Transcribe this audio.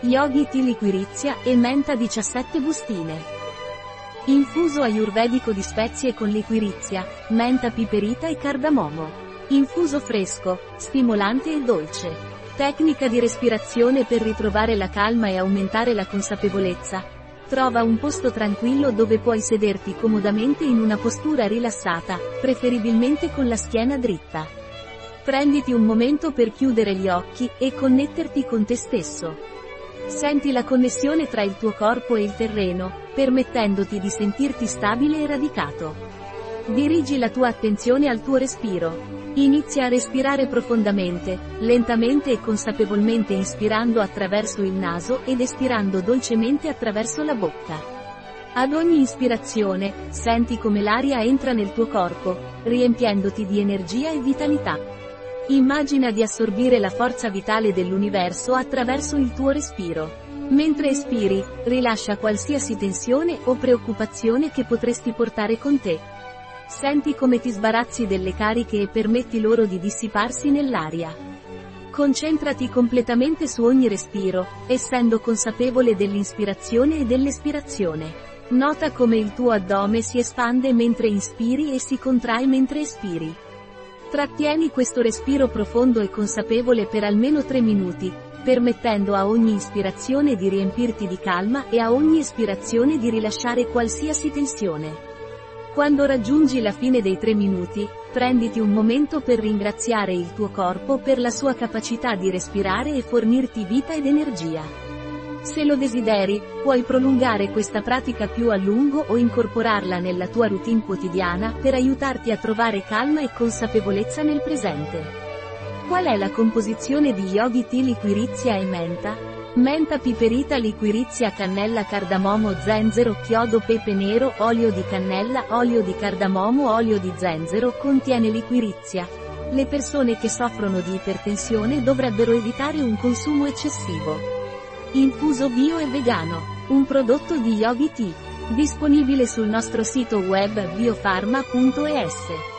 Yogi Tea liquirizia e menta 17 bustine. Infuso ayurvedico di spezie con liquirizia, menta piperita e cardamomo. Infuso fresco, stimolante e dolce. Tecnica di respirazione per ritrovare la calma e aumentare la consapevolezza. Trova un posto tranquillo dove puoi sederti comodamente in una postura rilassata, preferibilmente con la schiena dritta. Prenditi un momento per chiudere gli occhi e connetterti con te stesso. Senti la connessione tra il tuo corpo e il terreno, permettendoti di sentirti stabile e radicato. Dirigi la tua attenzione al tuo respiro. Inizia a respirare profondamente, lentamente e consapevolmente inspirando attraverso il naso ed espirando dolcemente attraverso la bocca. Ad ogni ispirazione, senti come l'aria entra nel tuo corpo, riempiendoti di energia e vitalità. Immagina di assorbire la forza vitale dell'universo attraverso il tuo respiro. Mentre espiri, rilascia qualsiasi tensione o preoccupazione che potresti portare con te. Senti come ti sbarazzi delle cariche e permetti loro di dissiparsi nell'aria. Concentrati completamente su ogni respiro, essendo consapevole dell'inspirazione e dell'espirazione. Nota come il tuo addome si espande mentre inspiri e si contrae mentre espiri. Trattieni questo respiro profondo e consapevole per almeno 3 minuti, permettendo a ogni ispirazione di riempirti di calma e a ogni espirazione di rilasciare qualsiasi tensione. Quando raggiungi la fine dei 3 minuti, prenditi un momento per ringraziare il tuo corpo per la sua capacità di respirare e fornirti vita ed energia. Se lo desideri, puoi prolungare questa pratica più a lungo o incorporarla nella tua routine quotidiana per aiutarti a trovare calma e consapevolezza nel presente. Qual è la composizione di Yogi Tea liquirizia e menta? Menta piperita liquirizia cannella cardamomo zenzero chiodo pepe nero olio di cannella olio di cardamomo olio di zenzero contiene liquirizia. Le persone che soffrono di ipertensione dovrebbero evitare un consumo eccessivo. Infuso bio e vegano. Un prodotto di Yogi Tea. Disponibile sul nostro sito web biofarma.es.